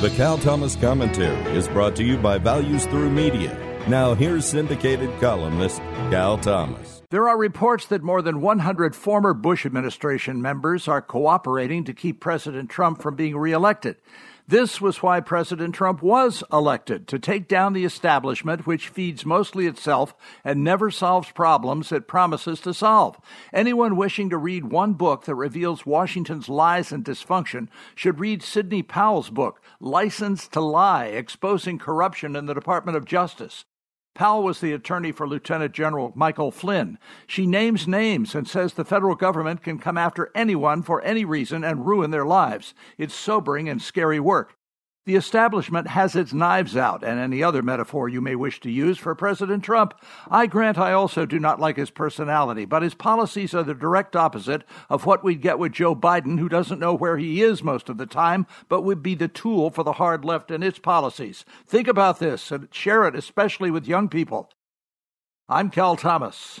The Cal Thomas Commentary is brought to you by Values Through Media. Now, here's syndicated columnist Cal Thomas. There are reports that more than 100 former Bush administration members are cooperating to keep President Trump from being reelected. This was why President Trump was elected to take down the establishment which feeds mostly itself and never solves problems it promises to solve. Anyone wishing to read one book that reveals Washington's lies and dysfunction should read Sidney Powell's book, License to Lie Exposing Corruption in the Department of Justice. Powell was the attorney for Lieutenant General Michael Flynn. She names names and says the federal government can come after anyone for any reason and ruin their lives. It's sobering and scary work. The establishment has its knives out, and any other metaphor you may wish to use for President Trump. I grant I also do not like his personality, but his policies are the direct opposite of what we'd get with Joe Biden, who doesn't know where he is most of the time, but would be the tool for the hard left and its policies. Think about this and share it, especially with young people. I'm Cal Thomas.